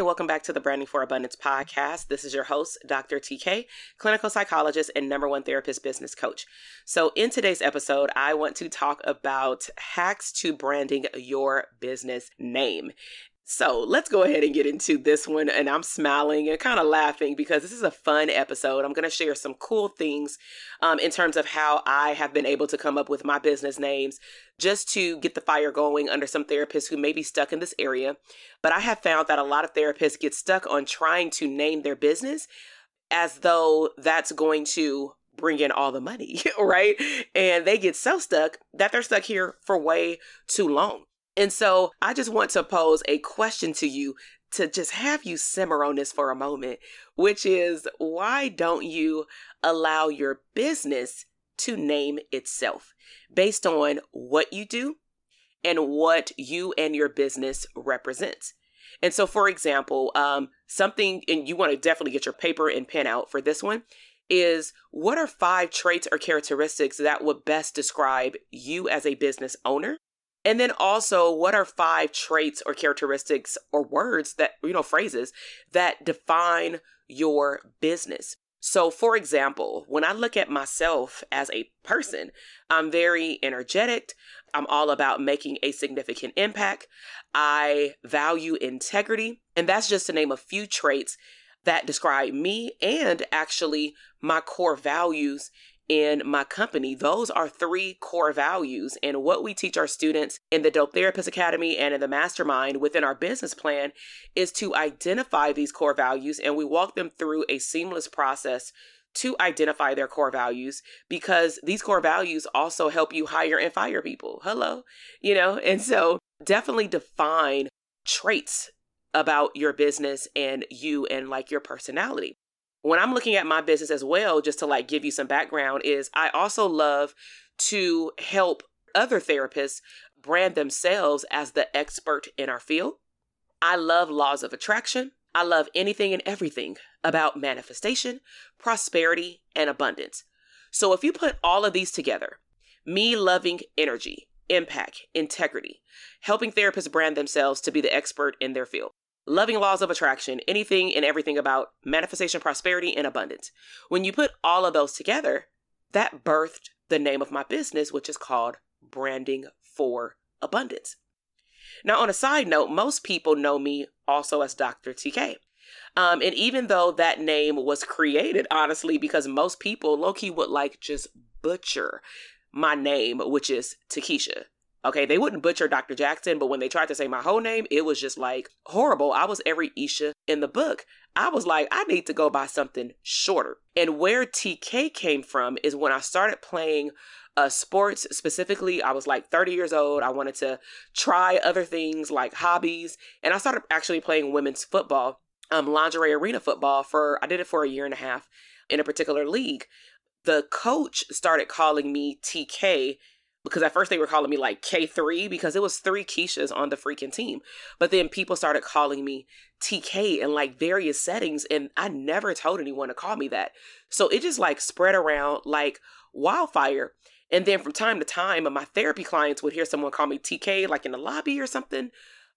Hey, welcome back to the Branding for Abundance podcast. This is your host, Dr. TK, clinical psychologist and number one therapist business coach. So, in today's episode, I want to talk about hacks to branding your business name. So let's go ahead and get into this one. And I'm smiling and kind of laughing because this is a fun episode. I'm going to share some cool things um, in terms of how I have been able to come up with my business names just to get the fire going under some therapists who may be stuck in this area. But I have found that a lot of therapists get stuck on trying to name their business as though that's going to bring in all the money, right? And they get so stuck that they're stuck here for way too long. And so I just want to pose a question to you to just have you simmer on this for a moment, which is why don't you allow your business to name itself based on what you do and what you and your business represents? And so, for example, um, something, and you want to definitely get your paper and pen out for this one, is what are five traits or characteristics that would best describe you as a business owner and then also, what are five traits or characteristics or words that, you know, phrases that define your business? So, for example, when I look at myself as a person, I'm very energetic. I'm all about making a significant impact. I value integrity. And that's just to name a few traits that describe me and actually my core values in my company. Those are three core values. And what we teach our students in the Dope Therapist Academy and in the mastermind within our business plan is to identify these core values and we walk them through a seamless process to identify their core values because these core values also help you hire and fire people. Hello, you know, and so definitely define traits about your business and you and like your personality when I'm looking at my business as well, just to like give you some background, is I also love to help other therapists brand themselves as the expert in our field. I love laws of attraction. I love anything and everything about manifestation, prosperity, and abundance. So if you put all of these together, me loving energy, impact, integrity, helping therapists brand themselves to be the expert in their field loving laws of attraction, anything and everything about manifestation, prosperity, and abundance. When you put all of those together, that birthed the name of my business, which is called Branding for Abundance. Now, on a side note, most people know me also as Dr. TK. Um, and even though that name was created, honestly, because most people low key would like just butcher my name, which is Takesha. Okay, they wouldn't butcher Dr. Jackson, but when they tried to say my whole name, it was just like horrible. I was every Isha in the book. I was like, I need to go by something shorter. And where TK came from is when I started playing uh, sports specifically. I was like 30 years old. I wanted to try other things like hobbies. And I started actually playing women's football, um, lingerie arena football for, I did it for a year and a half in a particular league. The coach started calling me TK because at first they were calling me like K3 because it was three Keishas on the freaking team. But then people started calling me TK in like various settings and I never told anyone to call me that. So it just like spread around like wildfire. And then from time to time, my therapy clients would hear someone call me TK like in the lobby or something.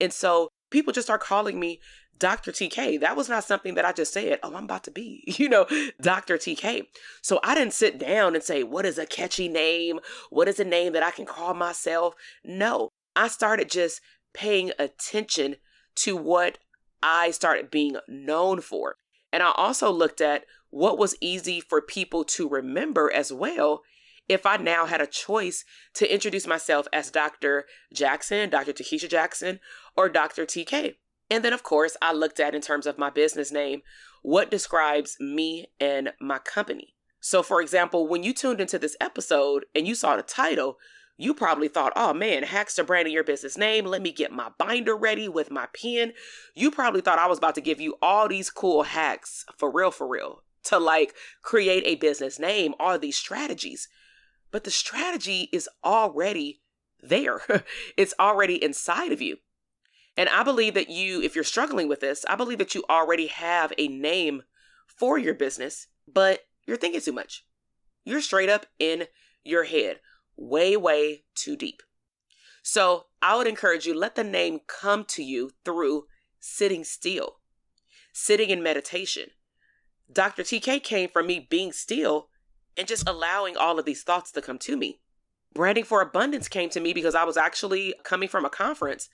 And so people just start calling me Dr. TK. That was not something that I just said, oh, I'm about to be, you know, Dr. TK. So I didn't sit down and say, what is a catchy name? What is a name that I can call myself? No, I started just paying attention to what I started being known for. And I also looked at what was easy for people to remember as well if I now had a choice to introduce myself as Dr. Jackson, Dr. Takesha Jackson, or Dr. TK. And then, of course, I looked at in terms of my business name, what describes me and my company. So, for example, when you tuned into this episode and you saw the title, you probably thought, oh man, hacks to branding your business name. Let me get my binder ready with my pen. You probably thought I was about to give you all these cool hacks for real, for real. to like create a business name are these strategies. But the strategy is already there, it's already inside of you. And I believe that you, if you're struggling with this, I believe that you already have a name for your business, but you're thinking too much. You're straight up in your head, way, way too deep. So I would encourage you, let the name come to you through sitting still, sitting in meditation. Dr. TK came from me being still and just allowing all of these thoughts to come to me. Branding for Abundance came to me because I was actually coming from a conference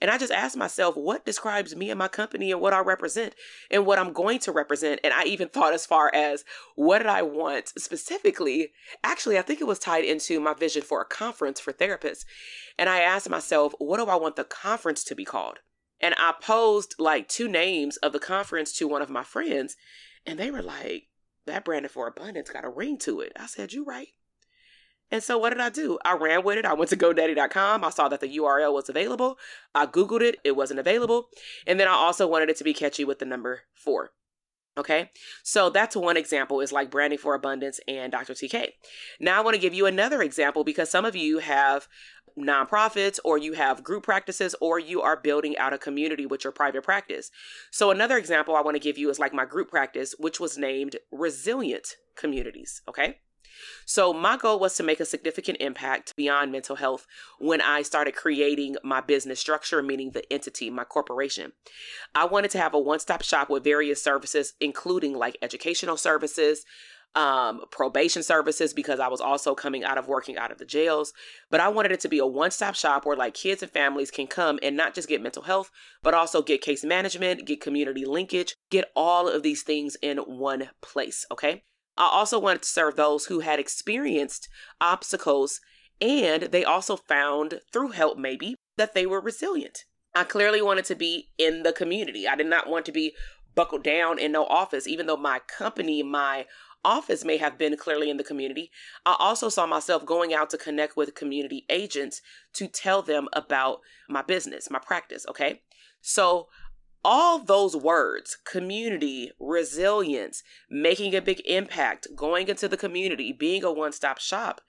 and I just asked myself, what describes me and my company and what I represent and what I'm going to represent? And I even thought as far as what did I want specifically? Actually, I think it was tied into my vision for a conference for therapists. And I asked myself, what do I want the conference to be called? And I posed like two names of the conference to one of my friends, and they were like, that branded for abundance got a ring to it. I said, You right. And so what did I do? I ran with it. I went to GoDaddy.com. I saw that the URL was available. I Googled it. It wasn't available. And then I also wanted it to be catchy with the number four. Okay. So that's one example is like branding for abundance and Dr. TK. Now I want to give you another example because some of you have nonprofits or you have group practices or you are building out a community with your private practice. So another example I want to give you is like my group practice, which was named Resilient Communities. Okay. So, my goal was to make a significant impact beyond mental health when I started creating my business structure, meaning the entity, my corporation. I wanted to have a one stop shop with various services, including like educational services, um, probation services because I was also coming out of working out of the jails. But I wanted it to be a one stop shop where like kids and families can come and not just get mental health, but also get case management, get community linkage, get all of these things in one place. Okay. I also wanted to serve those who had experienced obstacles and they also found through help maybe that they were resilient. I clearly wanted to be in the community. I did not want to be buckled down in no office, even though my company, my office may have been clearly in the community. I also saw myself going out to connect with community agents to tell them about my business, my practice. Okay. So all those words community, resilience, making a big impact, going into the community, being a one stop shop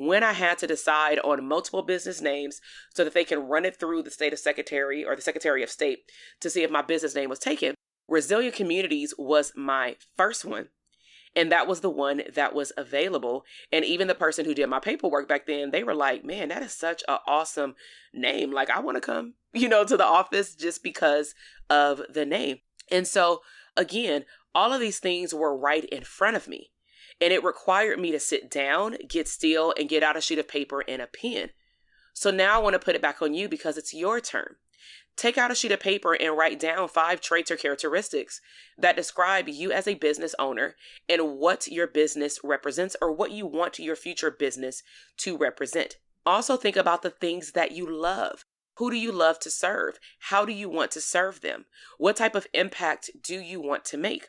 when I had to decide on multiple business names so that they can run it through the state of secretary or the secretary of state to see if my business name was taken, Resilient Communities was my first one. And that was the one that was available. And even the person who did my paperwork back then, they were like, man, that is such an awesome name. Like, I want to come, you know, to the office just because of the name. And so, again, all of these things were right in front of me. And it required me to sit down, get still, and get out a sheet of paper and a pen. So now I want to put it back on you because it's your turn. Take out a sheet of paper and write down five traits or characteristics that describe you as a business owner and what your business represents or what you want your future business to represent. Also, think about the things that you love. Who do you love to serve? How do you want to serve them? What type of impact do you want to make?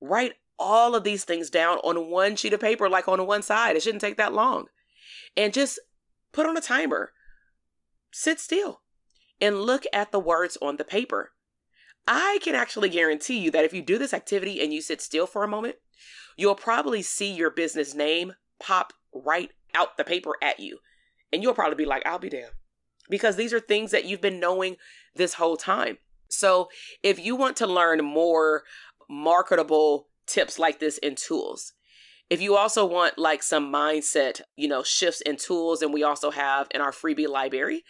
Write all of these things down on one sheet of paper, like on one side. It shouldn't take that long. And just put on a timer. Sit still and look at the words on the paper. I can actually guarantee you that if you do this activity and you sit still for a moment, you'll probably see your business name pop right out the paper at you. And you'll probably be like, I'll be damned. Because these are things that you've been knowing this whole time. So if you want to learn more marketable tips like this and tools, if you also want like some mindset, you know, shifts and tools, and we also have in our freebie library,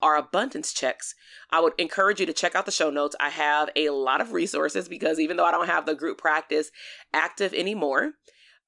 our abundance checks, I would encourage you to check out the show notes. I have a lot of resources because even though I don't have the group practice active anymore,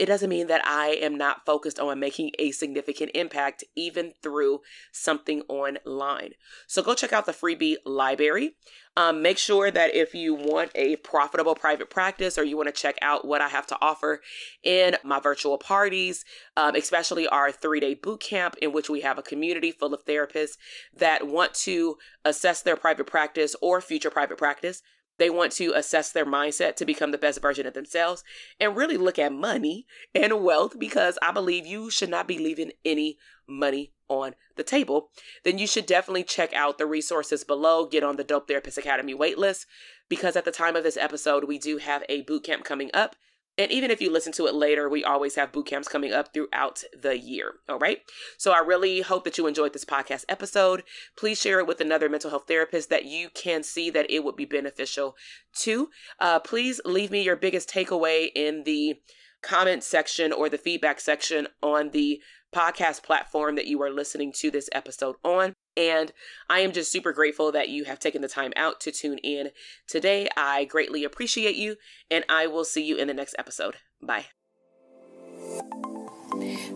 it doesn't mean that I am not focused on making a significant impact even through something online. So go check out the freebie library. Um, make sure that if you want a profitable private practice or you want to check out what I have to offer in my virtual parties, um, especially our three day boot camp, in which we have a community full of therapists that want to assess their private practice or future private practice. They want to assess their mindset to become the best version of themselves and really look at money and wealth because I believe you should not be leaving any money on the table, then you should definitely check out the resources below. Get on the Dope Therapist Academy waitlist because at the time of this episode, we do have a boot camp coming up And even if you listen to it later, we always have boot camps coming up throughout the year. All right. So I really hope that you enjoyed this podcast episode. Please share it with another mental health therapist that you can see that it would be beneficial to. Uh, please leave me your biggest takeaway in the comment section or the feedback section on the podcast platform that you are listening to this episode on. And I am just super grateful that you have taken the time out to tune in today. I greatly appreciate you, and I will see you in the next episode. Bye.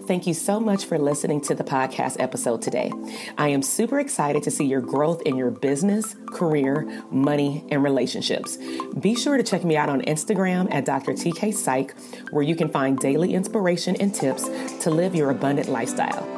Thank you so much for listening to the podcast episode today. I am super excited to see your growth in your business, career, money, and relationships. Be sure to check me out on Instagram at Dr. TK Psych, where you can find daily inspiration and tips to live your abundant lifestyle.